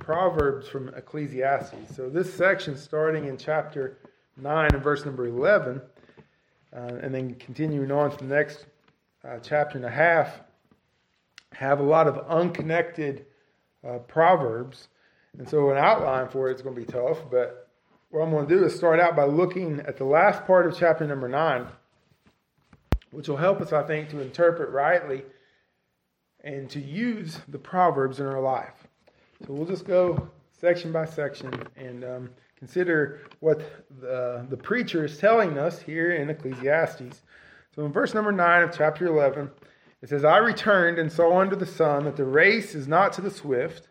Proverbs from Ecclesiastes. So, this section, starting in chapter 9 and verse number 11, uh, and then continuing on to the next uh, chapter and a half, have a lot of unconnected uh, Proverbs. And so, an outline for it is going to be tough, but what I'm going to do is start out by looking at the last part of chapter number 9, which will help us, I think, to interpret rightly and to use the Proverbs in our life. So we'll just go section by section and um, consider what the, the preacher is telling us here in Ecclesiastes. So in verse number 9 of chapter 11, it says, I returned and saw under the sun that the race is not to the swift,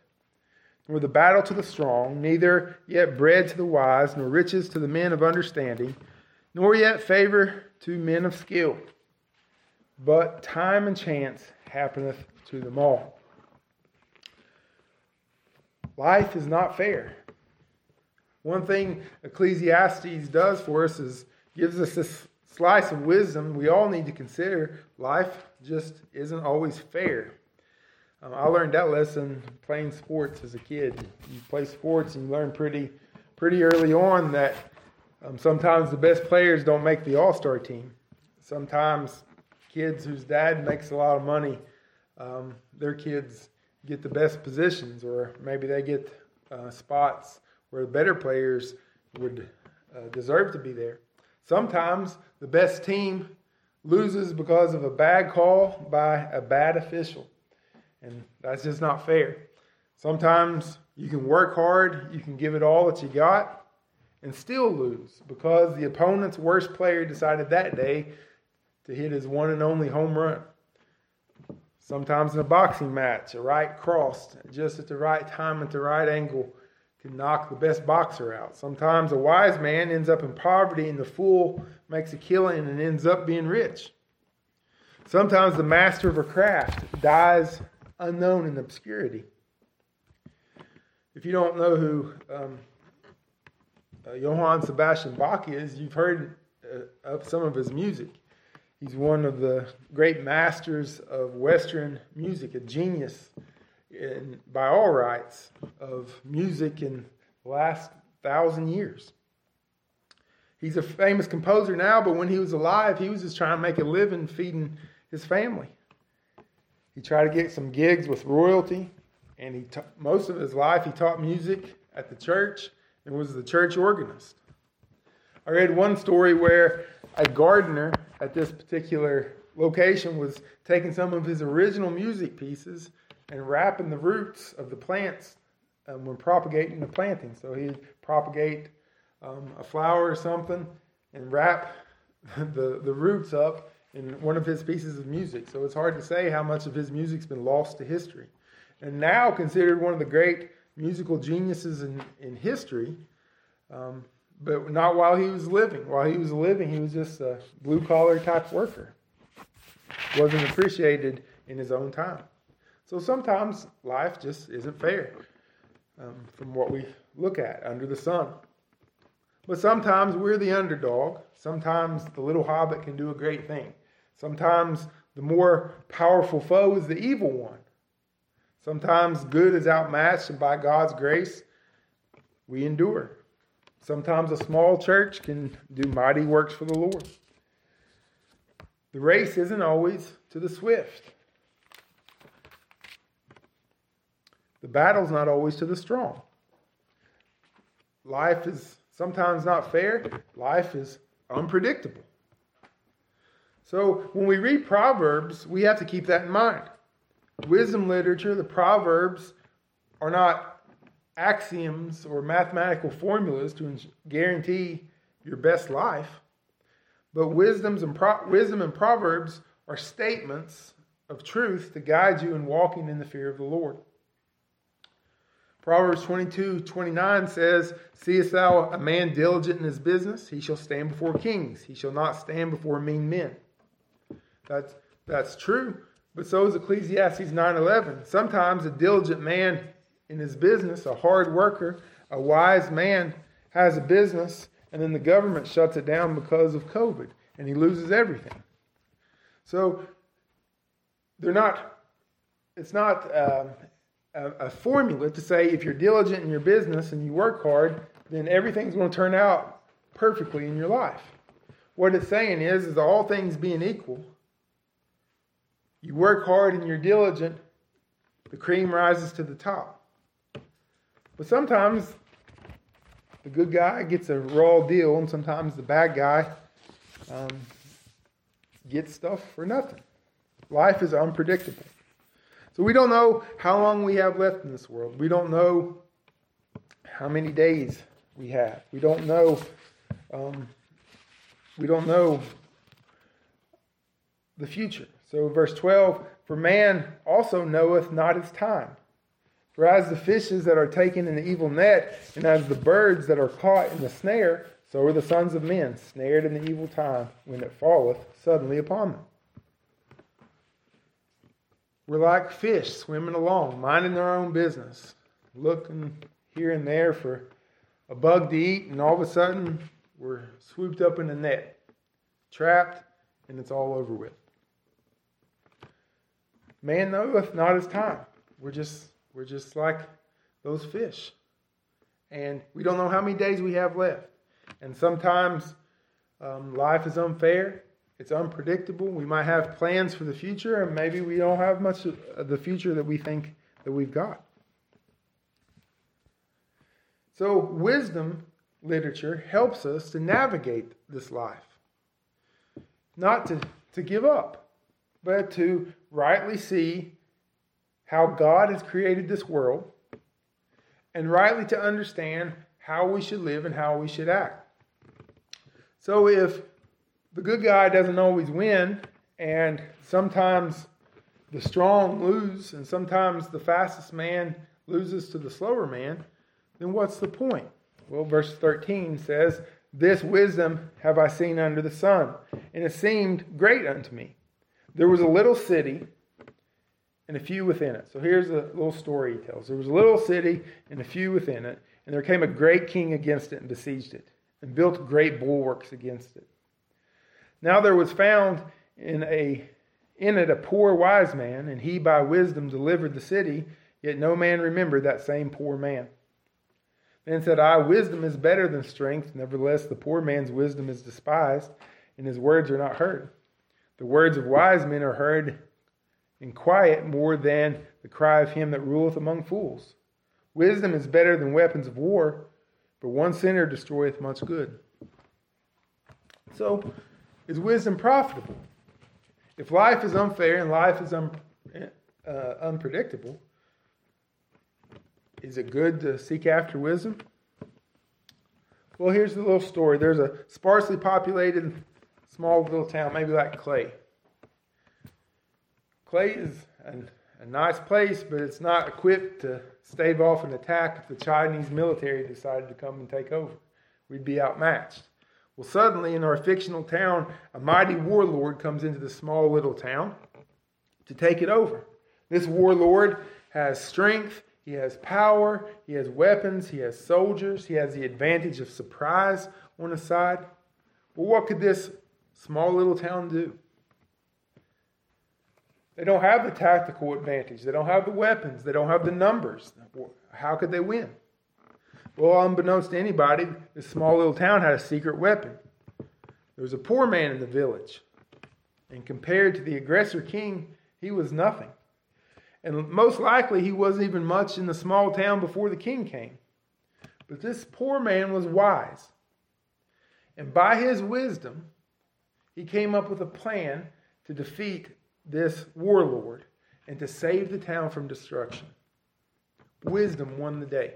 nor the battle to the strong, neither yet bread to the wise, nor riches to the men of understanding, nor yet favor to men of skill. But time and chance happeneth to them all. Life is not fair. One thing Ecclesiastes does for us is gives us this slice of wisdom we all need to consider. Life just isn't always fair. Um, I learned that lesson playing sports as a kid. You play sports and you learn pretty, pretty early on that um, sometimes the best players don't make the All Star team. Sometimes kids whose dad makes a lot of money, um, their kids get the best positions, or maybe they get uh, spots where the better players would uh, deserve to be there. Sometimes the best team loses because of a bad call by a bad official, and that's just not fair. Sometimes you can work hard, you can give it all that you got, and still lose because the opponent's worst player decided that day to hit his one and only home run. Sometimes in a boxing match, a right cross just at the right time, at the right angle, can knock the best boxer out. Sometimes a wise man ends up in poverty and the fool makes a killing and ends up being rich. Sometimes the master of a craft dies unknown in obscurity. If you don't know who um, uh, Johann Sebastian Bach is, you've heard uh, of some of his music. He's one of the great masters of Western music, a genius in, by all rights of music in the last thousand years. He's a famous composer now, but when he was alive, he was just trying to make a living feeding his family. He tried to get some gigs with royalty, and he ta- most of his life he taught music at the church and was the church organist. I read one story where a gardener at this particular location was taking some of his original music pieces and wrapping the roots of the plants um, when propagating the planting. So he'd propagate um, a flower or something and wrap the, the roots up in one of his pieces of music. So it's hard to say how much of his music's been lost to history. And now considered one of the great musical geniuses in, in history. Um, but not while he was living. While he was living, he was just a blue collar type worker. Wasn't appreciated in his own time. So sometimes life just isn't fair um, from what we look at under the sun. But sometimes we're the underdog. Sometimes the little hobbit can do a great thing. Sometimes the more powerful foe is the evil one. Sometimes good is outmatched, and by God's grace, we endure. Sometimes a small church can do mighty works for the Lord. The race isn't always to the swift. The battle's not always to the strong. Life is sometimes not fair. Life is unpredictable. So when we read Proverbs, we have to keep that in mind. Wisdom literature, the Proverbs, are not axioms or mathematical formulas to guarantee your best life, but wisdoms and pro- wisdom and proverbs are statements of truth to guide you in walking in the fear of the Lord. Proverbs 22 29 says, Seest thou a man diligent in his business? He shall stand before kings. He shall not stand before mean men. That's, that's true, but so is Ecclesiastes 9 11. Sometimes a diligent man in his business, a hard worker, a wise man has a business, and then the government shuts it down because of COVID, and he loses everything. So they're not. It's not um, a, a formula to say if you're diligent in your business and you work hard, then everything's going to turn out perfectly in your life. What it's saying is, is all things being equal, you work hard and you're diligent, the cream rises to the top. But sometimes the good guy gets a raw deal, and sometimes the bad guy um, gets stuff for nothing. Life is unpredictable. So we don't know how long we have left in this world. We don't know how many days we have. We don't know. Um, we don't know the future. So, verse 12 For man also knoweth not his time. For as the fishes that are taken in the evil net, and as the birds that are caught in the snare, so are the sons of men snared in the evil time when it falleth suddenly upon them. We're like fish swimming along, minding their own business, looking here and there for a bug to eat, and all of a sudden we're swooped up in a net, trapped, and it's all over with. Man knoweth not his time. We're just we're just like those fish. And we don't know how many days we have left. And sometimes um, life is unfair. It's unpredictable. We might have plans for the future, and maybe we don't have much of the future that we think that we've got. So, wisdom literature helps us to navigate this life. Not to, to give up, but to rightly see how God has created this world and rightly to understand how we should live and how we should act. So if the good guy doesn't always win, and sometimes the strong lose, and sometimes the fastest man loses to the slower man, then what's the point? Well, verse 13 says, This wisdom have I seen under the sun, and it seemed great unto me. There was a little city and a few within it. So here's a little story he tells. There was a little city and a few within it, and there came a great king against it and besieged it, and built great bulwarks against it. Now there was found in a in it a poor wise man, and he by wisdom delivered the city, yet no man remembered that same poor man. Then said I, Wisdom is better than strength, nevertheless the poor man's wisdom is despised, and his words are not heard. The words of wise men are heard in quiet more than the cry of him that ruleth among fools. Wisdom is better than weapons of war, but one sinner destroyeth much good. So, is wisdom profitable? If life is unfair and life is un, uh, unpredictable, is it good to seek after wisdom? Well, here's the little story. There's a sparsely populated small little town, maybe like Clay. Clay is an, a nice place, but it's not equipped to stave off an attack if the Chinese military decided to come and take over. We'd be outmatched. Well, suddenly in our fictional town, a mighty warlord comes into the small little town to take it over. This warlord has strength, he has power, he has weapons, he has soldiers, he has the advantage of surprise on his side. Well, what could this small little town do? They don't have the tactical advantage. They don't have the weapons. They don't have the numbers. How could they win? Well, unbeknownst to anybody, this small little town had a secret weapon. There was a poor man in the village. And compared to the aggressor king, he was nothing. And most likely, he wasn't even much in the small town before the king came. But this poor man was wise. And by his wisdom, he came up with a plan to defeat this warlord and to save the town from destruction. Wisdom won the day.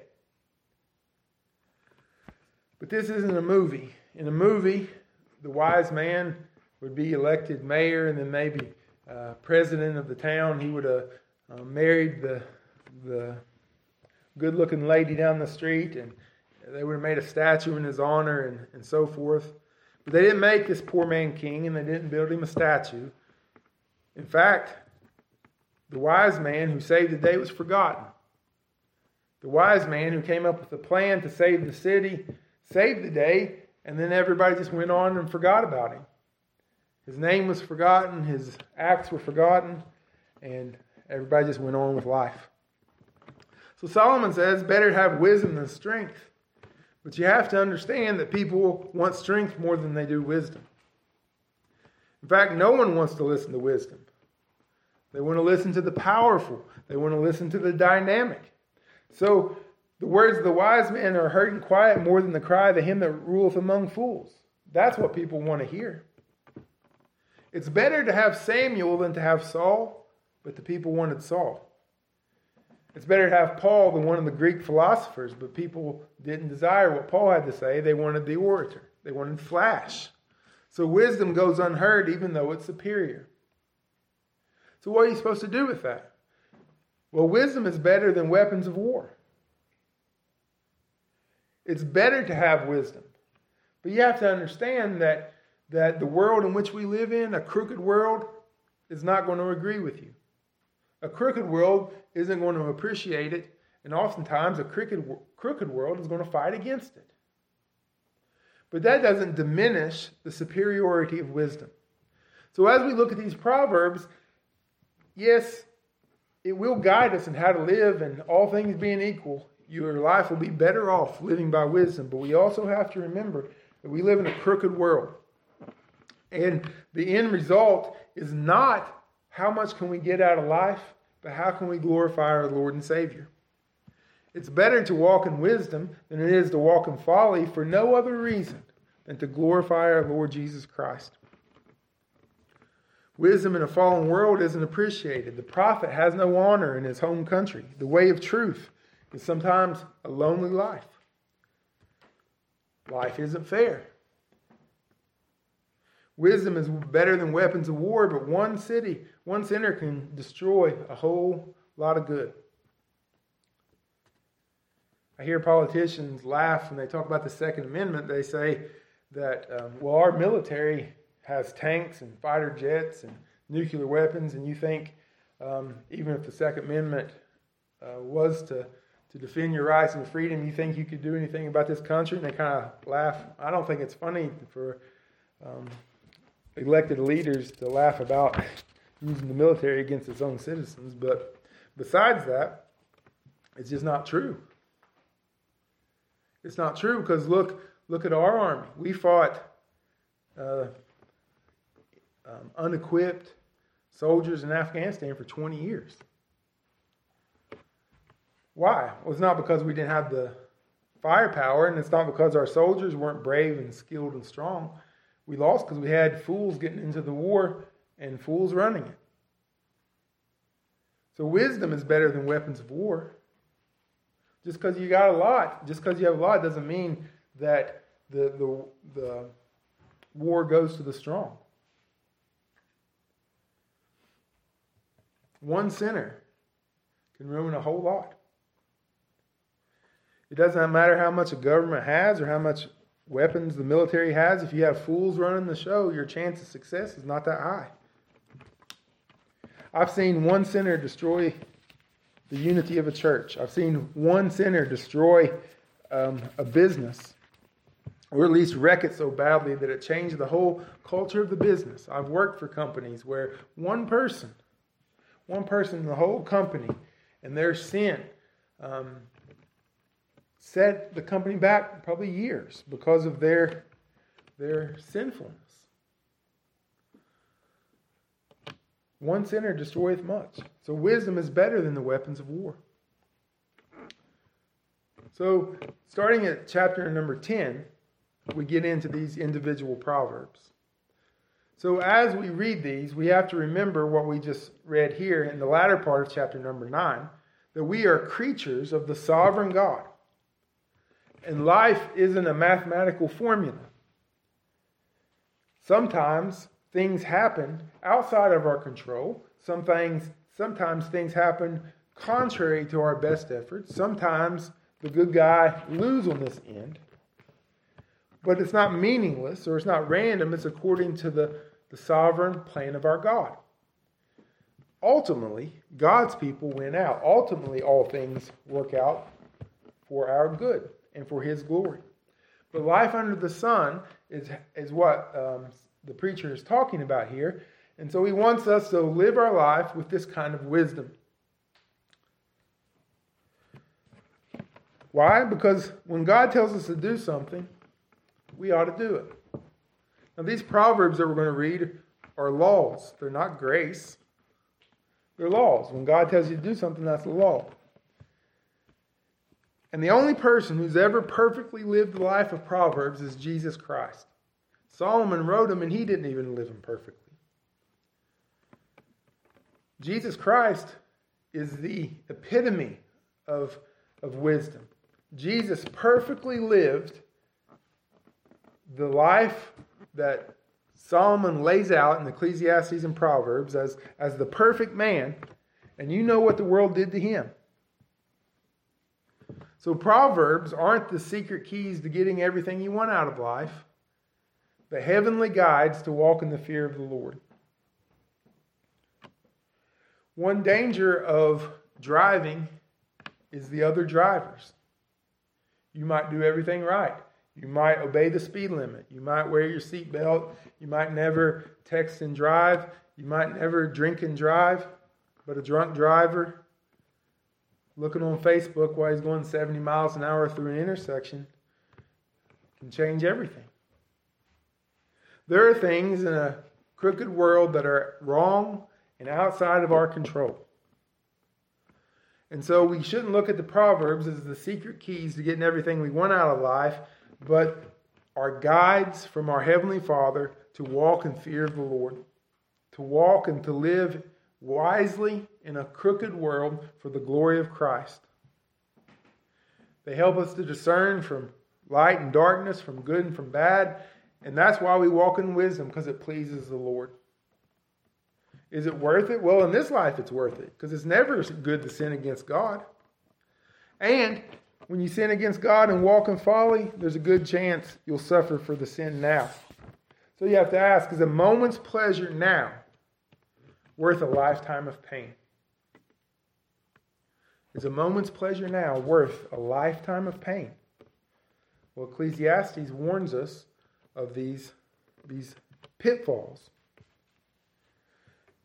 But this isn't a movie. In a movie, the wise man would be elected mayor and then maybe uh, president of the town. He would have uh, married the, the good looking lady down the street and they would have made a statue in his honor and, and so forth. But they didn't make this poor man king and they didn't build him a statue. In fact, the wise man who saved the day was forgotten. The wise man who came up with a plan to save the city saved the day, and then everybody just went on and forgot about him. His name was forgotten, his acts were forgotten, and everybody just went on with life. So Solomon says, better to have wisdom than strength. But you have to understand that people want strength more than they do wisdom. In fact, no one wants to listen to wisdom. They want to listen to the powerful, they want to listen to the dynamic. So the words of the wise man are heard in quiet more than the cry of him that ruleth among fools. That's what people want to hear. It's better to have Samuel than to have Saul, but the people wanted Saul. It's better to have Paul than one of the Greek philosophers, but people didn't desire what Paul had to say. They wanted the orator, they wanted flash. So wisdom goes unheard even though it's superior. So, what are you supposed to do with that? Well, wisdom is better than weapons of war. It's better to have wisdom. But you have to understand that, that the world in which we live in, a crooked world, is not going to agree with you. A crooked world isn't going to appreciate it, and oftentimes a crooked, crooked world is going to fight against it. But that doesn't diminish the superiority of wisdom. So as we look at these proverbs, yes, it will guide us in how to live, and all things being equal, your life will be better off living by wisdom. But we also have to remember that we live in a crooked world. And the end result is not how much can we get out of life, but how can we glorify our Lord and Savior? It's better to walk in wisdom than it is to walk in folly for no other reason than to glorify our Lord Jesus Christ. Wisdom in a fallen world isn't appreciated. The prophet has no honor in his home country. The way of truth is sometimes a lonely life. Life isn't fair. Wisdom is better than weapons of war, but one city, one sinner can destroy a whole lot of good. I hear politicians laugh when they talk about the Second Amendment. They say that, um, well, our military has tanks and fighter jets and nuclear weapons, and you think um, even if the Second Amendment uh, was to, to defend your rights and freedom, you think you could do anything about this country? And they kind of laugh. I don't think it's funny for um, elected leaders to laugh about using the military against its own citizens. But besides that, it's just not true. It's not true because look, look at our army. We fought uh, um, unequipped soldiers in Afghanistan for 20 years. Why? Well, it's not because we didn't have the firepower, and it's not because our soldiers weren't brave and skilled and strong. We lost because we had fools getting into the war and fools running it. So wisdom is better than weapons of war. Just because you got a lot, just because you have a lot, doesn't mean that the, the, the war goes to the strong. One sinner can ruin a whole lot. It doesn't matter how much a government has or how much weapons the military has, if you have fools running the show, your chance of success is not that high. I've seen one sinner destroy the unity of a church. I've seen one sinner destroy um, a business, or at least wreck it so badly that it changed the whole culture of the business. I've worked for companies where one person, one person in the whole company, and their sin um, set the company back probably years because of their, their sinfulness. One sinner destroyeth much. So wisdom is better than the weapons of war. So, starting at chapter number 10, we get into these individual proverbs. So, as we read these, we have to remember what we just read here in the latter part of chapter number 9 that we are creatures of the sovereign God. And life isn't a mathematical formula. Sometimes things happen outside of our control. Some things, sometimes things happen contrary to our best efforts. Sometimes the good guy lose on this end. But it's not meaningless or it's not random. It's according to the, the sovereign plan of our God. Ultimately, God's people win out. Ultimately, all things work out for our good and for his glory. But life under the sun is, is what um, the preacher is talking about here. And so he wants us to live our life with this kind of wisdom. Why? Because when God tells us to do something, we ought to do it. Now, these proverbs that we're going to read are laws, they're not grace. They're laws. When God tells you to do something, that's a law. And the only person who's ever perfectly lived the life of Proverbs is Jesus Christ. Solomon wrote them, and he didn't even live them perfectly. Jesus Christ is the epitome of, of wisdom. Jesus perfectly lived the life that Solomon lays out in Ecclesiastes and Proverbs as, as the perfect man, and you know what the world did to him. So, Proverbs aren't the secret keys to getting everything you want out of life, but heavenly guides to walk in the fear of the Lord. One danger of driving is the other drivers. You might do everything right. You might obey the speed limit. You might wear your seatbelt. You might never text and drive. You might never drink and drive. But a drunk driver looking on Facebook while he's going 70 miles an hour through an intersection can change everything. There are things in a crooked world that are wrong and outside of our control. And so we shouldn't look at the Proverbs as the secret keys to getting everything we want out of life, but are guides from our Heavenly Father to walk in fear of the Lord, to walk and to live wisely in a crooked world for the glory of Christ. They help us to discern from light and darkness, from good and from bad, and that's why we walk in wisdom, because it pleases the Lord. Is it worth it? Well, in this life, it's worth it, because it's never good to sin against God. And when you sin against God and walk in folly, there's a good chance you'll suffer for the sin now. So you have to ask is a moment's pleasure now worth a lifetime of pain? Is a moment's pleasure now worth a lifetime of pain? Well, Ecclesiastes warns us of these, these pitfalls.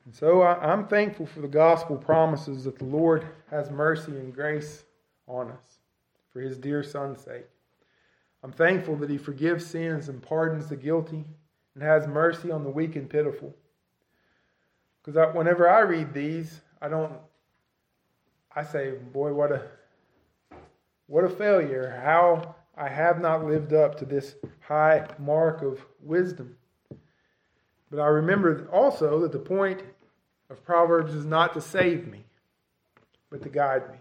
And so I, I'm thankful for the gospel promises that the Lord has mercy and grace on us for his dear son's sake. I'm thankful that he forgives sins and pardons the guilty and has mercy on the weak and pitiful. Because whenever I read these, I don't, I say, boy, what a, what a failure. How I have not lived up to this high mark of wisdom. But I remember also that the point of Proverbs is not to save me, but to guide me.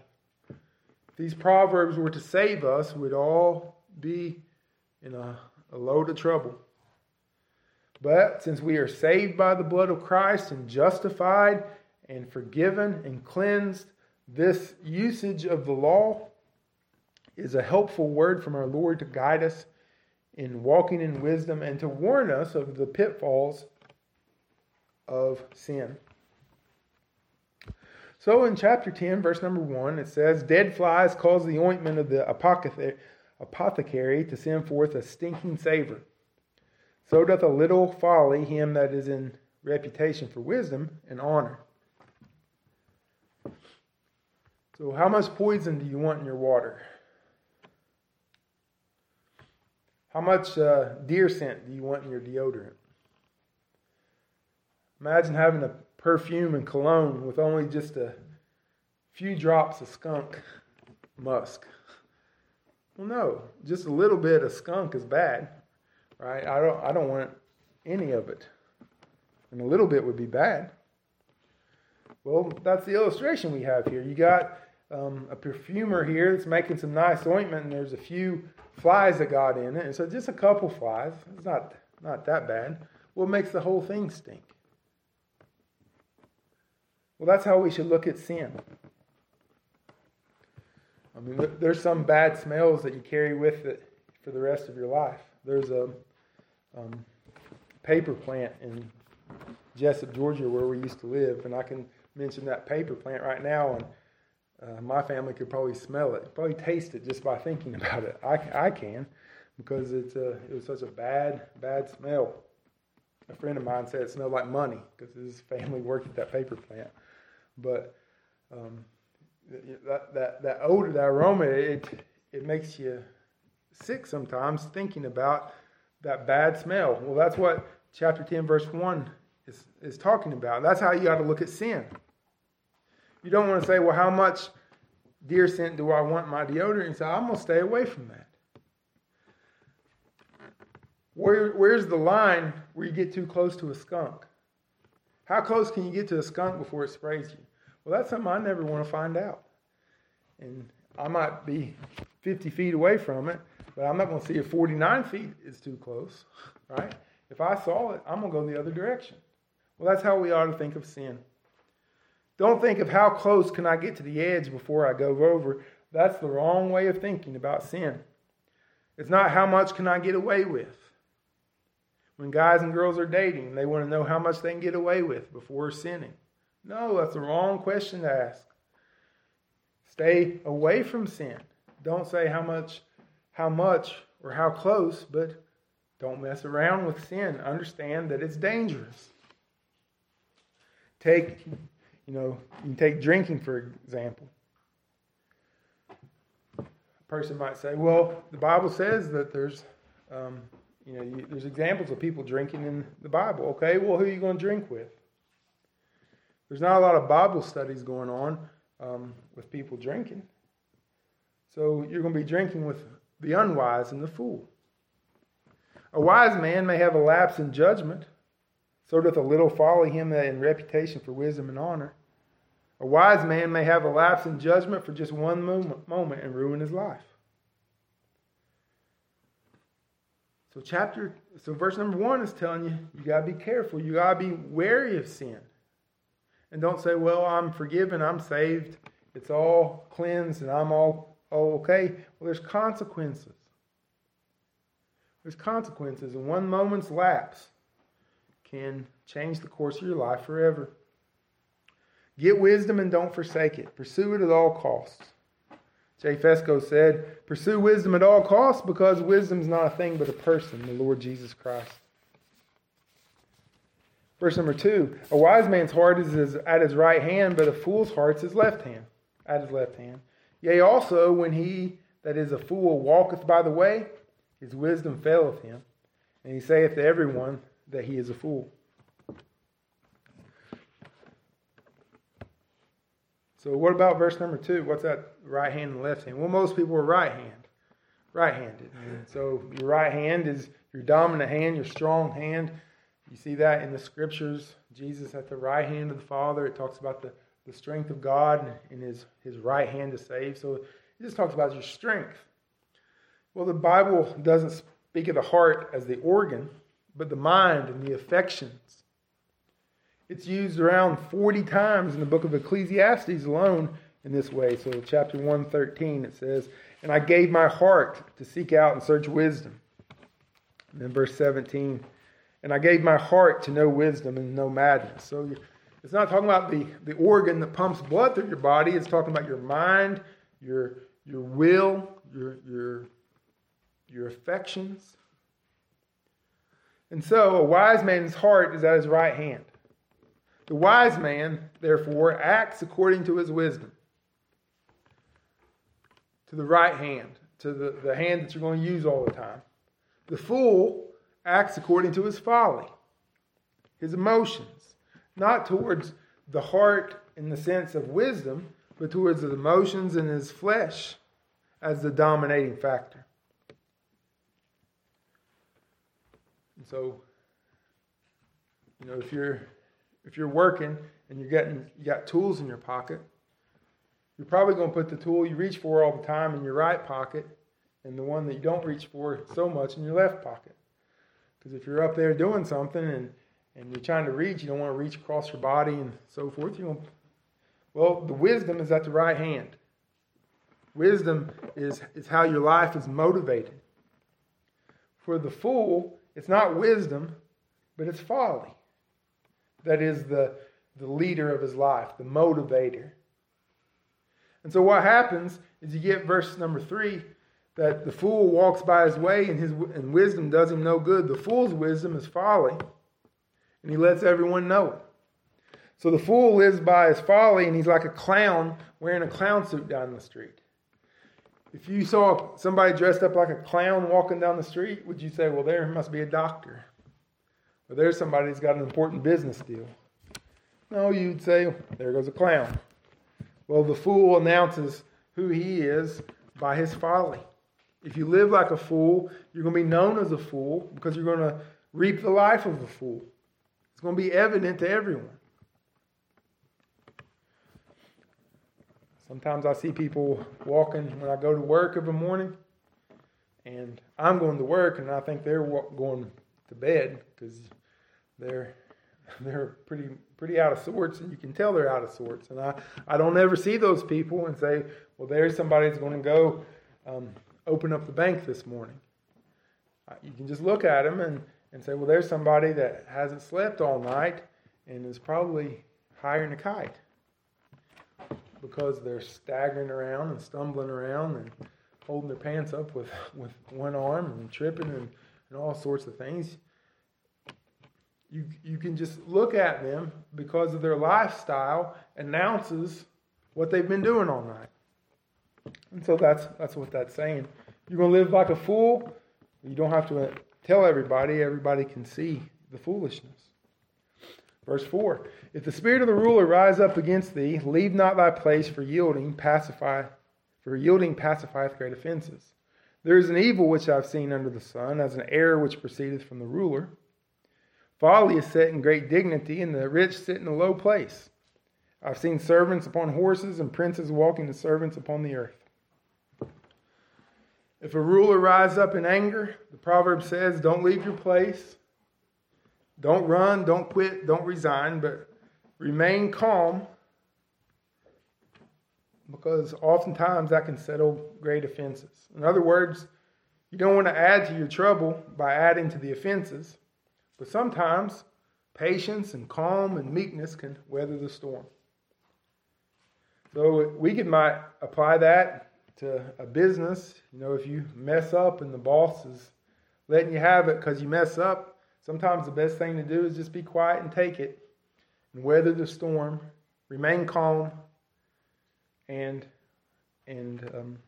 If these Proverbs were to save us, we'd all be in a, a load of trouble. But since we are saved by the blood of Christ and justified and forgiven and cleansed, this usage of the law is a helpful word from our Lord to guide us in walking in wisdom and to warn us of the pitfalls of sin. So in chapter 10, verse number 1, it says, Dead flies cause the ointment of the apothecary to send forth a stinking savor. So doth a little folly him that is in reputation for wisdom and honor. So, how much poison do you want in your water? How much uh, deer scent do you want in your deodorant? Imagine having a perfume and cologne with only just a few drops of skunk musk. Well, no, just a little bit of skunk is bad right? I don't, I don't want any of it. And a little bit would be bad. Well, that's the illustration we have here. You got um, a perfumer here that's making some nice ointment, and there's a few flies that got in it. And so just a couple flies. It's not, not that bad. What makes the whole thing stink? Well, that's how we should look at sin. I mean, there's some bad smells that you carry with it for the rest of your life. There's a um, paper plant in Jesup, Georgia, where we used to live, and I can mention that paper plant right now, and uh, my family could probably smell it, probably taste it just by thinking about it. I, I can, because it's a, it was such a bad, bad smell. A friend of mine said it smelled like money because his family worked at that paper plant. But um, that, that, that odor, that aroma, it, it it makes you sick sometimes thinking about that bad smell. Well, that's what chapter 10, verse 1 is, is talking about. That's how you got to look at sin. You don't want to say, well, how much deer scent do I want my deodorant? Say, I'm going to stay away from that. Where, where's the line where you get too close to a skunk? How close can you get to a skunk before it sprays you? Well, that's something I never want to find out. And I might be 50 feet away from it, but I'm not going to see if 49 feet is too close, right? If I saw it, I'm going to go the other direction. Well, that's how we ought to think of sin. Don't think of how close can I get to the edge before I go over. That's the wrong way of thinking about sin. It's not how much can I get away with. When guys and girls are dating, they want to know how much they can get away with before sinning. No, that's the wrong question to ask. Stay away from sin. Don't say how much how much or how close, but don't mess around with sin. Understand that it's dangerous. Take, you know, you can take drinking for example. A person might say, well, the Bible says that there's, um, you know, you, there's examples of people drinking in the Bible. Okay, well, who are you going to drink with? There's not a lot of Bible studies going on um, with people drinking. So you're going to be drinking with the unwise and the fool. A wise man may have a lapse in judgment, so doth a little folly him that in reputation for wisdom and honor. A wise man may have a lapse in judgment for just one moment and ruin his life. So chapter so verse number 1 is telling you you got to be careful. You got to be wary of sin. And don't say, "Well, I'm forgiven, I'm saved. It's all cleansed and I'm all Oh, okay. Well, there's consequences. There's consequences, and one moment's lapse can change the course of your life forever. Get wisdom and don't forsake it. Pursue it at all costs. Jay Fesko said, Pursue wisdom at all costs because wisdom is not a thing but a person, the Lord Jesus Christ. Verse number two A wise man's heart is at his right hand, but a fool's heart is left hand, at his left hand. Yea, also, when he that is a fool walketh by the way, his wisdom faileth him, and he saith to everyone that he is a fool. So, what about verse number two? What's that right hand and left hand? Well, most people are right hand, right handed. So, your right hand is your dominant hand, your strong hand. You see that in the scriptures. Jesus at the right hand of the Father. It talks about the the strength of God in his, his right hand to save. So it just talks about your strength. Well, the Bible doesn't speak of the heart as the organ, but the mind and the affections. It's used around 40 times in the book of Ecclesiastes alone in this way. So, chapter 113, it says, And I gave my heart to seek out and search wisdom. And then verse 17, And I gave my heart to know wisdom and know madness. So, it's not talking about the, the organ that pumps blood through your body. It's talking about your mind, your, your will, your, your, your affections. And so a wise man's heart is at his right hand. The wise man, therefore, acts according to his wisdom. To the right hand, to the, the hand that you're going to use all the time. The fool acts according to his folly, his emotions not towards the heart in the sense of wisdom, but towards the emotions and his flesh as the dominating factor. And so, you know, if you're if you're working and you're getting you got tools in your pocket, you're probably going to put the tool you reach for all the time in your right pocket and the one that you don't reach for so much in your left pocket. Because if you're up there doing something and and you're trying to reach, you don't want to reach across your body and so forth. You don't, well, the wisdom is at the right hand. Wisdom is, is how your life is motivated. For the fool, it's not wisdom, but it's folly. That is the, the leader of his life, the motivator. And so what happens is you get verse number three that the fool walks by his way and his and wisdom does him no good. The fool's wisdom is folly and he lets everyone know it. So the fool lives by his folly, and he's like a clown wearing a clown suit down the street. If you saw somebody dressed up like a clown walking down the street, would you say, well, there must be a doctor? Or there's somebody that's got an important business deal? No, you'd say, there goes a clown. Well, the fool announces who he is by his folly. If you live like a fool, you're going to be known as a fool because you're going to reap the life of a fool. It's going to be evident to everyone. Sometimes I see people walking when I go to work every morning, and I'm going to work, and I think they're going to bed because they're they're pretty pretty out of sorts, and you can tell they're out of sorts. And I, I don't ever see those people and say, well, there's somebody that's going to go um, open up the bank this morning. You can just look at them and, and say, well, there's somebody that hasn't slept all night and is probably hiring a kite because they're staggering around and stumbling around and holding their pants up with, with one arm and tripping and, and all sorts of things. You, you can just look at them because of their lifestyle announces what they've been doing all night. And so that's, that's what that's saying. You're going to live like a fool. You don't have to uh, tell everybody, everybody can see the foolishness. Verse 4 If the spirit of the ruler rise up against thee, leave not thy place for yielding, pacify, for yielding pacifieth great offenses. There is an evil which I have seen under the sun, as an error which proceedeth from the ruler. Folly is set in great dignity, and the rich sit in a low place. I've seen servants upon horses, and princes walking the servants upon the earth. If a ruler rise up in anger, the proverb says, Don't leave your place. Don't run, don't quit, don't resign, but remain calm because oftentimes that can settle great offenses. In other words, you don't want to add to your trouble by adding to the offenses, but sometimes patience and calm and meekness can weather the storm. So we could might apply that to a business. You know, if you mess up and the boss is letting you have it because you mess up, Sometimes the best thing to do is just be quiet and take it and weather the storm, remain calm, and and um,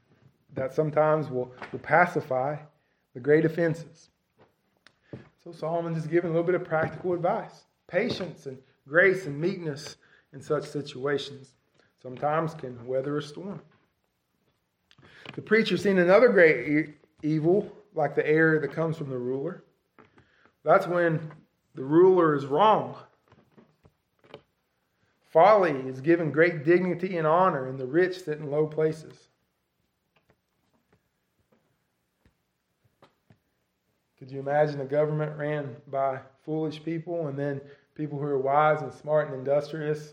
that sometimes will, will pacify the great offenses. So Solomon is giving a little bit of practical advice. Patience and grace and meekness in such situations sometimes can weather a storm. The preacher seen another great e- evil, like the error that comes from the ruler. That's when the ruler is wrong. Folly is given great dignity and honor, and the rich sit in low places. Could you imagine a government ran by foolish people and then people who are wise and smart and industrious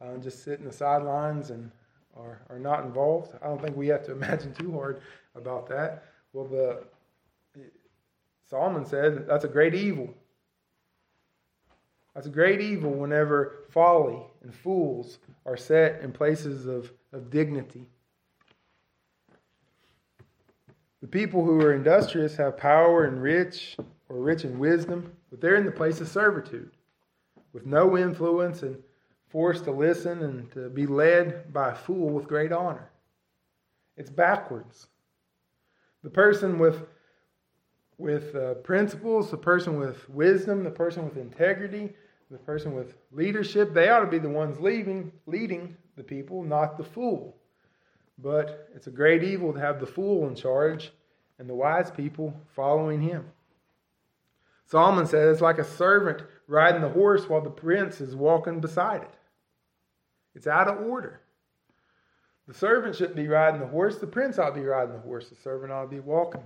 uh, just sit in the sidelines and are, are not involved? I don't think we have to imagine too hard about that. Well, the Solomon said that's a great evil. That's a great evil whenever folly and fools are set in places of, of dignity. The people who are industrious have power and rich, or rich in wisdom, but they're in the place of servitude, with no influence and forced to listen and to be led by a fool with great honor. It's backwards. The person with with uh, principles, the person with wisdom, the person with integrity, the person with leadership, they ought to be the ones leaving, leading the people, not the fool. But it's a great evil to have the fool in charge and the wise people following him. Solomon says it's like a servant riding the horse while the prince is walking beside it. It's out of order. The servant shouldn't be riding the horse, the prince ought to be riding the horse, the servant ought to be walking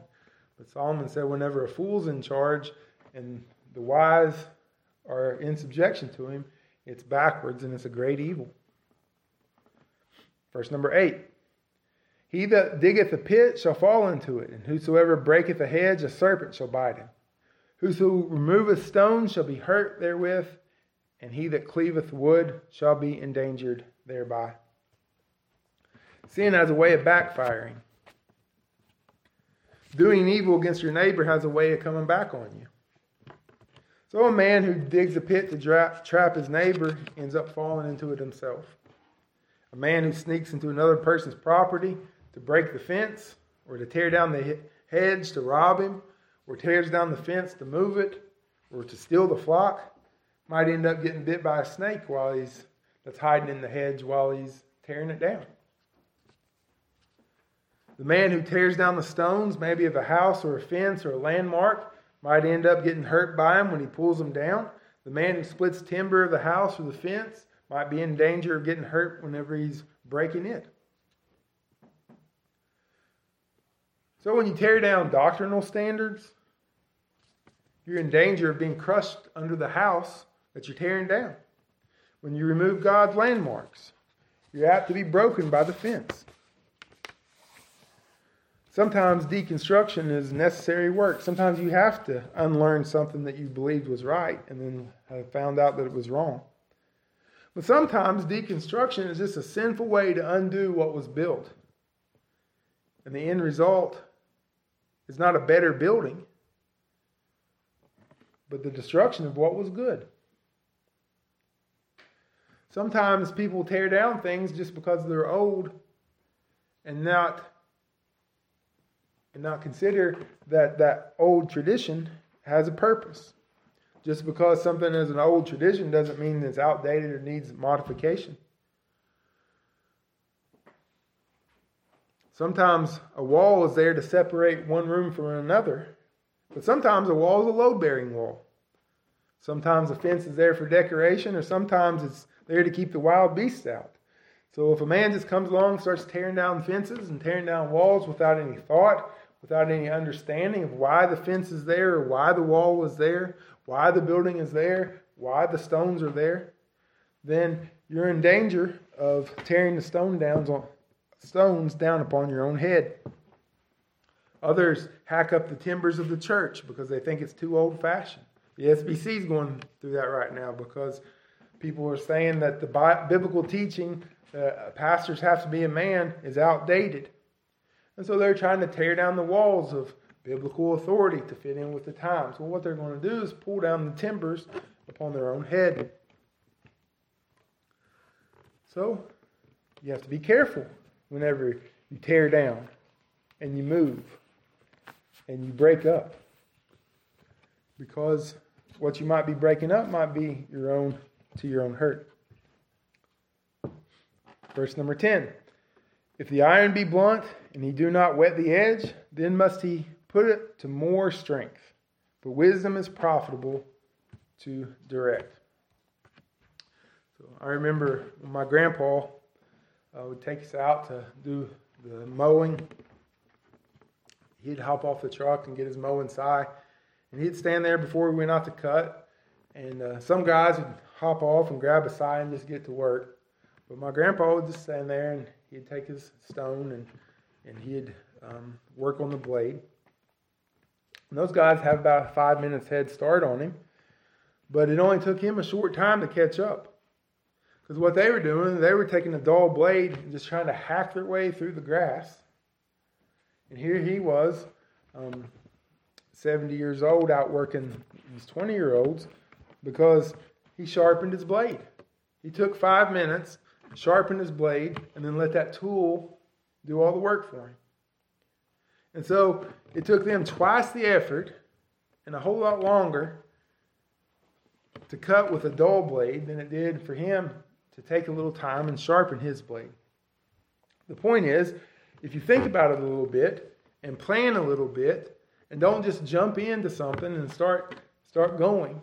but Solomon said, whenever a fool's in charge and the wise are in subjection to him, it's backwards and it's a great evil. Verse number eight He that diggeth a pit shall fall into it, and whosoever breaketh a hedge, a serpent shall bite him. Whoso removeth stones shall be hurt therewith, and he that cleaveth wood shall be endangered thereby. Sin has a way of backfiring doing evil against your neighbor has a way of coming back on you. So a man who digs a pit to trap, trap his neighbor ends up falling into it himself. A man who sneaks into another person's property to break the fence, or to tear down the hedge to rob him, or tears down the fence to move it, or to steal the flock, might end up getting bit by a snake while he's that's hiding in the hedge while he's tearing it down. The man who tears down the stones, maybe of a house or a fence or a landmark, might end up getting hurt by him when he pulls them down. The man who splits timber of the house or the fence might be in danger of getting hurt whenever he's breaking it. So when you tear down doctrinal standards, you're in danger of being crushed under the house that you're tearing down. When you remove God's landmarks, you're apt to be broken by the fence. Sometimes deconstruction is necessary work. Sometimes you have to unlearn something that you believed was right and then have found out that it was wrong. But sometimes deconstruction is just a sinful way to undo what was built. And the end result is not a better building, but the destruction of what was good. Sometimes people tear down things just because they're old and not and not consider that that old tradition has a purpose. Just because something is an old tradition doesn't mean it's outdated or needs modification. Sometimes a wall is there to separate one room from another, but sometimes a wall is a load bearing wall. Sometimes a fence is there for decoration, or sometimes it's there to keep the wild beasts out. So if a man just comes along and starts tearing down fences and tearing down walls without any thought, without any understanding of why the fence is there, or why the wall is there, why the building is there, why the stones are there, then you're in danger of tearing the stone downs on, stones down upon your own head. Others hack up the timbers of the church because they think it's too old fashioned. The SBC is going through that right now because people are saying that the biblical teaching uh, pastors have to be a man is outdated. And so they're trying to tear down the walls of biblical authority to fit in with the times. Well, what they're going to do is pull down the timbers upon their own head. So you have to be careful whenever you tear down and you move and you break up. Because what you might be breaking up might be your own to your own hurt. Verse number 10 If the iron be blunt and he do not wet the edge, then must he put it to more strength. But wisdom is profitable to direct. So I remember my grandpa uh, would take us out to do the mowing. He'd hop off the truck and get his mowing scythe, and he'd stand there before we went out to cut. And uh, some guys would hop off and grab a scythe and just get to work. But my grandpa would just stand there and he'd take his stone and and he'd um, work on the blade. And those guys have about five minutes head start on him, but it only took him a short time to catch up. Because what they were doing, they were taking a dull blade and just trying to hack their way through the grass. And here he was, um, 70 years old, out working these 20 year olds because he sharpened his blade. He took five minutes, sharpened his blade, and then let that tool do all the work for him. And so it took them twice the effort and a whole lot longer to cut with a dull blade than it did for him to take a little time and sharpen his blade. The point is, if you think about it a little bit and plan a little bit and don't just jump into something and start start going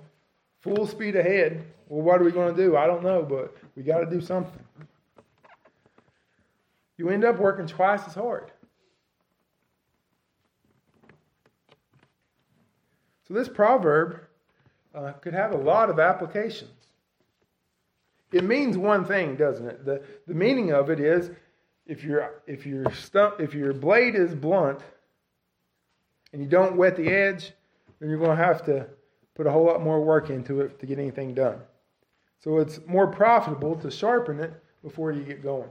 full speed ahead, well what are we going to do? I don't know, but we got to do something you end up working twice as hard. So, this proverb uh, could have a lot of applications. It means one thing, doesn't it? The, the meaning of it is if, your if, your stump, if your blade is blunt and you don't wet the edge, then you're going to have to put a whole lot more work into it to get anything done. So, it's more profitable to sharpen it before you get going.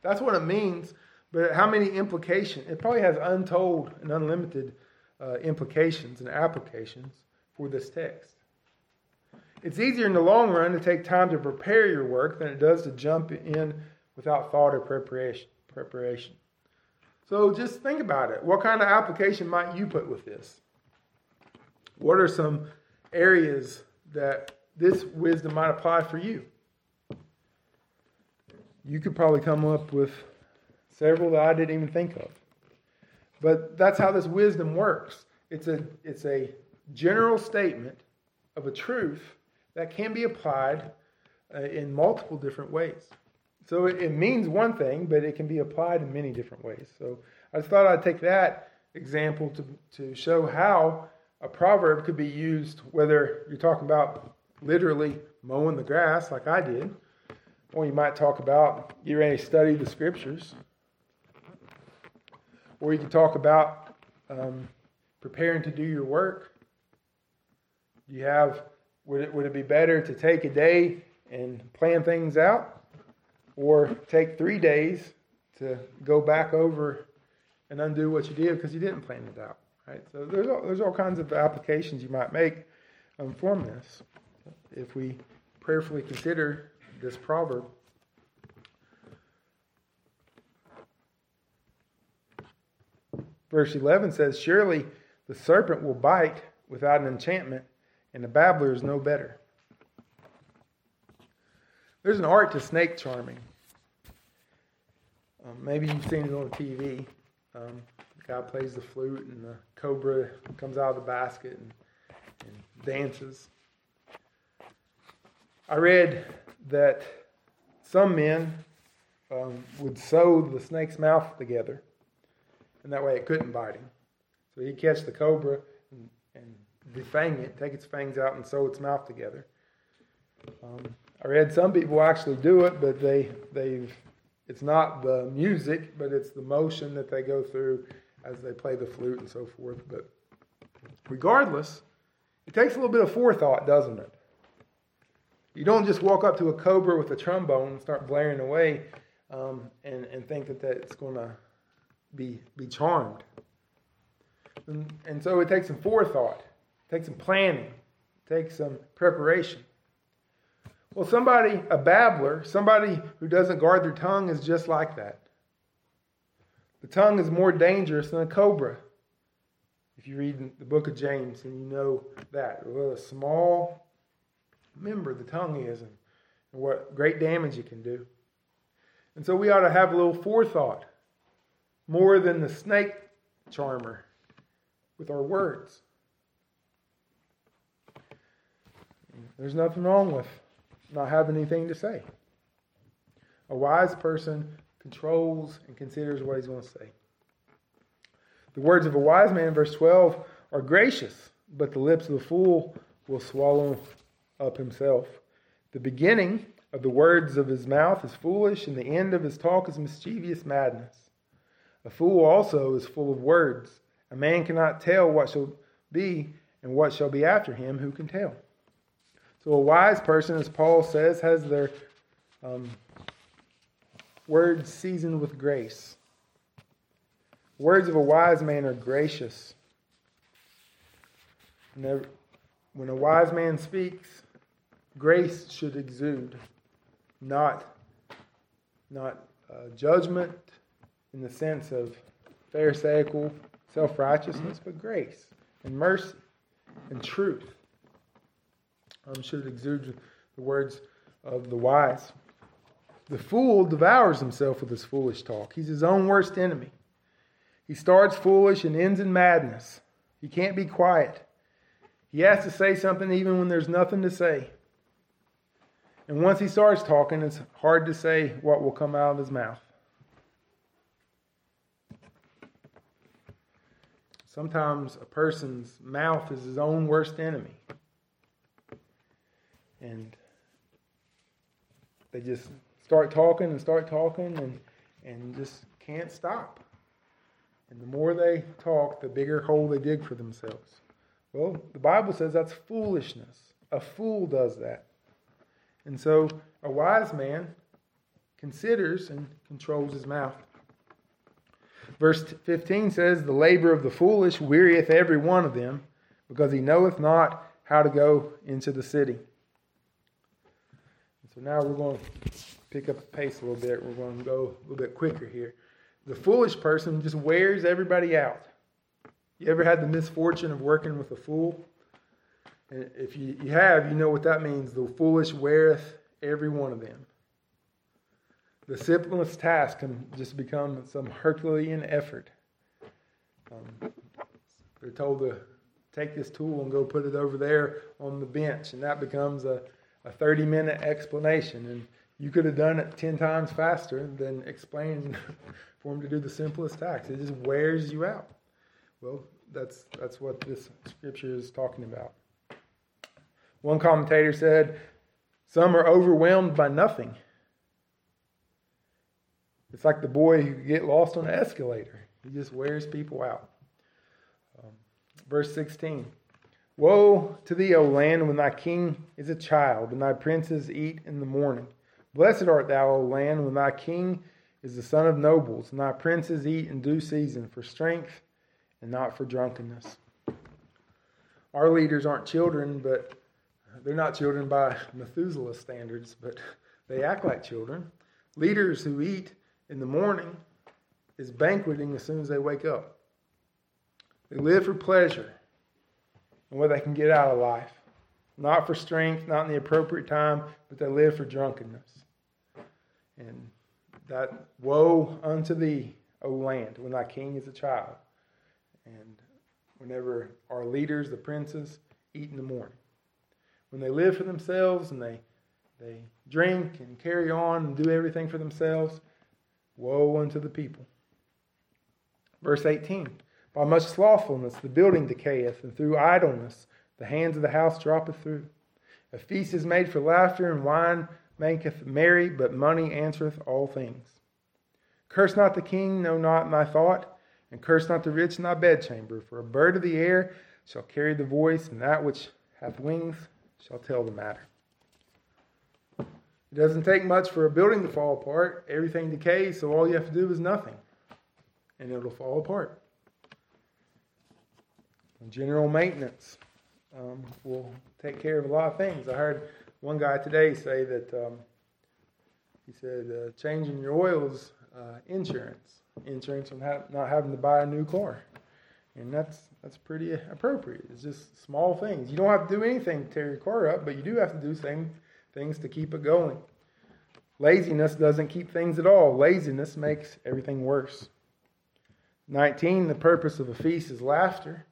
That's what it means. But how many implications? It probably has untold and unlimited uh, implications and applications for this text. It's easier in the long run to take time to prepare your work than it does to jump in without thought or preparation. Preparation. So just think about it. What kind of application might you put with this? What are some areas that this wisdom might apply for you? You could probably come up with several that I didn't even think of. But that's how this wisdom works. It's a, it's a general statement of a truth that can be applied uh, in multiple different ways. So it, it, means one thing, but it can be applied in many different ways. So I just thought I'd take that example to, to show how a proverb could be used, whether you're talking about literally mowing the grass, like I did, or you might talk about you ready to study the scriptures, or you can talk about um, preparing to do your work. You have would it would it be better to take a day and plan things out, or take three days to go back over and undo what you did because you didn't plan it out? Right. So there's all, there's all kinds of applications you might make um, from this if we prayerfully consider this proverb. Verse 11 says, Surely the serpent will bite without an enchantment, and the babbler is no better. There's an art to snake charming. Um, maybe you've seen it on TV. Um, the guy plays the flute, and the cobra comes out of the basket and, and dances. I read that some men um, would sew the snake's mouth together, and that way it couldn't bite him. So he'd catch the cobra defang it, take its fangs out, and sew its mouth together. Um, I read some people actually do it, but they they've it's not the music, but it's the motion that they go through as they play the flute and so forth. But regardless, it takes a little bit of forethought, doesn't it? You don't just walk up to a cobra with a trombone and start blaring away um, and, and think that that's going to be, be charmed. And, and so it takes some forethought, it takes some planning, Take some preparation. Well, somebody, a babbler, somebody who doesn't guard their tongue is just like that. The tongue is more dangerous than a cobra. If you read the book of James and you know that. What a small member the tongue is and what great damage it can do. And so we ought to have a little forethought more than the snake charmer with our words. There's nothing wrong with not having anything to say. A wise person controls and considers what he's going to say. The words of a wise man, verse 12, are gracious, but the lips of the fool will swallow up himself. The beginning of the words of his mouth is foolish, and the end of his talk is mischievous madness. A fool also is full of words. A man cannot tell what shall be and what shall be after him. Who can tell? So, a wise person, as Paul says, has their um, words seasoned with grace. Words of a wise man are gracious. When a wise man speaks, grace should exude, not, not uh, judgment in the sense of Pharisaical self righteousness, but grace and mercy and truth um, should exude the words of the wise. The fool devours himself with his foolish talk. He's his own worst enemy. He starts foolish and ends in madness. He can't be quiet. He has to say something even when there's nothing to say. And once he starts talking, it's hard to say what will come out of his mouth. Sometimes a person's mouth is his own worst enemy. And they just start talking and start talking and, and just can't stop. And the more they talk, the bigger hole they dig for themselves. Well, the Bible says that's foolishness. A fool does that. And so a wise man considers and controls his mouth. Verse 15 says, The labor of the foolish wearieth every one of them, because he knoweth not how to go into the city. So now we're going to pick up the pace a little bit. We're going to go a little bit quicker here. The foolish person just wears everybody out. You ever had the misfortune of working with a fool? And if you, you have, you know what that means. The foolish weareth every one of them. The simplest task can just become some Herculean effort. Um, they're told to take this tool and go put it over there on the bench, and that becomes a, a 30 minute explanation. And you could have done it 10 times faster than explaining for them to do the simplest task. It just wears you out. Well, that's, that's what this scripture is talking about. One commentator said, Some are overwhelmed by nothing. It's like the boy who get lost on the escalator. He just wears people out. Um, verse 16 Woe to thee, O land, when thy king is a child, and thy princes eat in the morning. Blessed art thou, O land, when thy king is the son of nobles, and thy princes eat in due season for strength and not for drunkenness. Our leaders aren't children, but they're not children by Methuselah standards, but they act like children. Leaders who eat in the morning is banqueting as soon as they wake up. They live for pleasure and what they can get out of life. Not for strength, not in the appropriate time, but they live for drunkenness. And that woe unto thee, O land, when thy king is a child. And whenever our leaders, the princes, eat in the morning when they live for themselves and they, they drink and carry on and do everything for themselves, woe unto the people. Verse 18 By much slothfulness the building decayeth, and through idleness the hands of the house droppeth through. A feast is made for laughter, and wine maketh merry, but money answereth all things. Curse not the king, know not my thought, and curse not the rich in thy bedchamber, for a bird of the air shall carry the voice, and that which hath wings shall tell the matter. It doesn't take much for a building to fall apart. Everything decays, so all you have to do is nothing, and it'll fall apart. General maintenance um, will take care of a lot of things. I heard one guy today say that um, he said uh, changing your oils, uh, insurance, insurance on ha- not having to buy a new car, and that's that's pretty appropriate. It's just small things. You don't have to do anything to tear your car up, but you do have to do same things to keep it going. Laziness doesn't keep things at all. Laziness makes everything worse. 19, the purpose of a feast is laughter.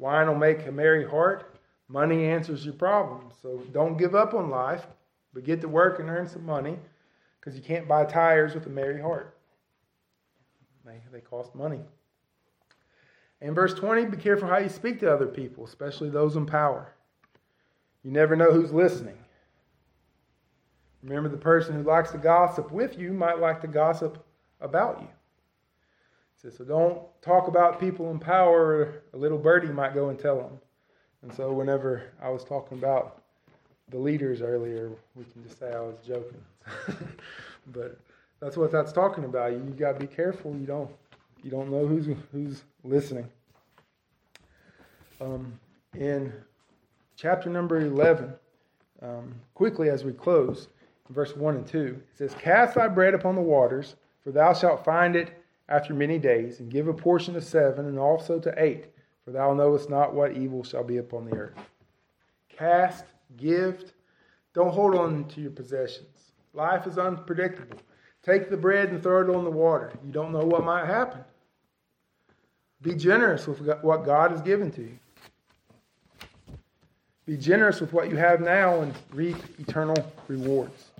Wine will make a merry heart. Money answers your problems. So don't give up on life, but get to work and earn some money because you can't buy tires with a merry heart. They, they cost money. In verse 20, be careful how you speak to other people, especially those in power. You never know who's listening. Remember, the person who likes to gossip with you might like to gossip about you. So, so don't talk about people in power. A little birdie might go and tell them. And so, whenever I was talking about the leaders earlier, we can just say I was joking. but that's what that's talking about. You got to be careful. You don't you don't know who's who's listening. Um, in chapter number 11, um, quickly as we close, verse 1 and 2, it says, Cast thy bread upon the waters, for thou shalt find it after many days, and give a portion to seven, and also to eight, for thou knowest not what evil shall be upon the earth. Cast, gift, don't hold on to your possessions. Life is unpredictable. Take the bread and throw it on the water. You don't know what might happen. Be generous with what God has given to you. Be generous with what you have now and reap eternal rewards.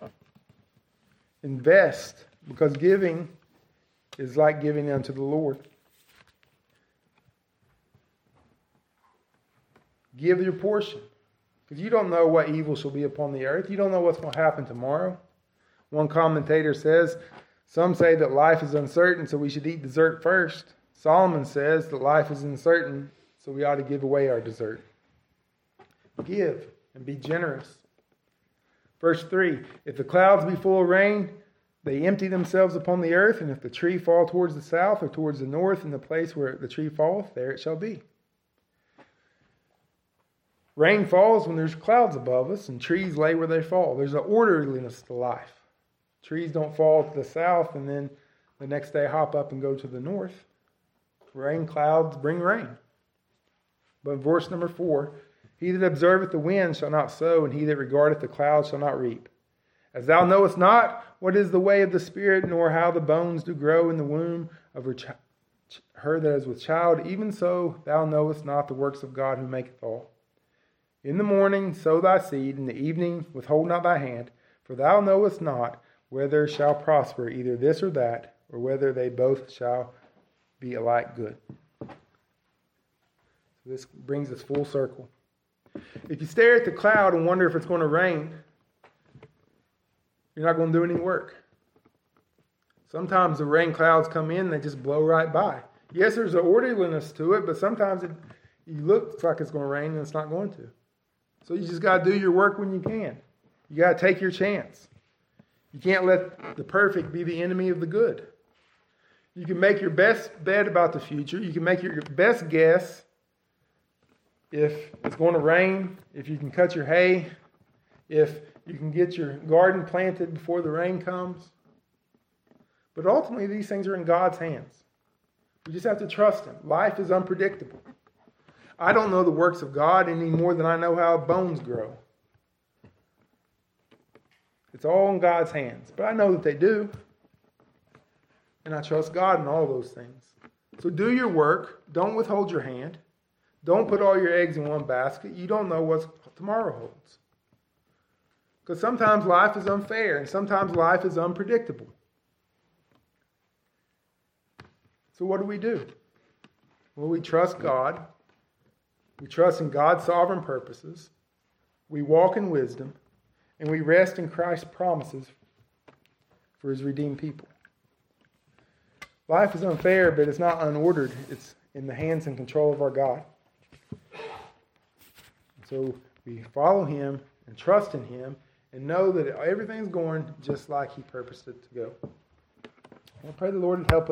Invest because giving is like giving unto the Lord. Give your portion because you don't know what evil shall be upon the earth. You don't know what's going to happen tomorrow. One commentator says, Some say that life is uncertain, so we should eat dessert first. Solomon says that life is uncertain, so we ought to give away our dessert. Give and be generous. Verse 3 If the clouds be full of rain, they empty themselves upon the earth, and if the tree fall towards the south or towards the north, in the place where the tree falleth, there it shall be. Rain falls when there's clouds above us, and trees lay where they fall. There's an orderliness to life. Trees don't fall to the south and then The next day, hop up and go to the north. Rain clouds bring rain. But verse number four He that observeth the wind shall not sow, and he that regardeth the clouds shall not reap. As thou knowest not what is the way of the Spirit, nor how the bones do grow in the womb of her, her that is with child, even so thou knowest not the works of God who maketh all. In the morning sow thy seed, in the evening withhold not thy hand, for thou knowest not whether shall prosper either this or that, or whether they both shall be alike good. So this brings us full circle. If you stare at the cloud and wonder if it's going to rain, you're not going to do any work. Sometimes the rain clouds come in, they just blow right by. Yes, there's an orderliness to it, but sometimes it, it looks like it's going to rain and it's not going to. So you just got to do your work when you can. You got to take your chance. You can't let the perfect be the enemy of the good. You can make your best bet about the future. You can make your best guess if it's going to rain, if you can cut your hay, if you can get your garden planted before the rain comes. But ultimately, these things are in God's hands. We just have to trust Him. Life is unpredictable. I don't know the works of God any more than I know how bones grow. It's all in God's hands. But I know that they do. And I trust God in all those things. So do your work. Don't withhold your hand. Don't put all your eggs in one basket. You don't know what tomorrow holds. Because sometimes life is unfair and sometimes life is unpredictable. So, what do we do? Well, we trust God. We trust in God's sovereign purposes. We walk in wisdom. And we rest in Christ's promises for his redeemed people. Life is unfair, but it's not unordered. It's in the hands and control of our God. So we follow him and trust in him and know that everything's going just like he purposed it to go. I pray the Lord would help us.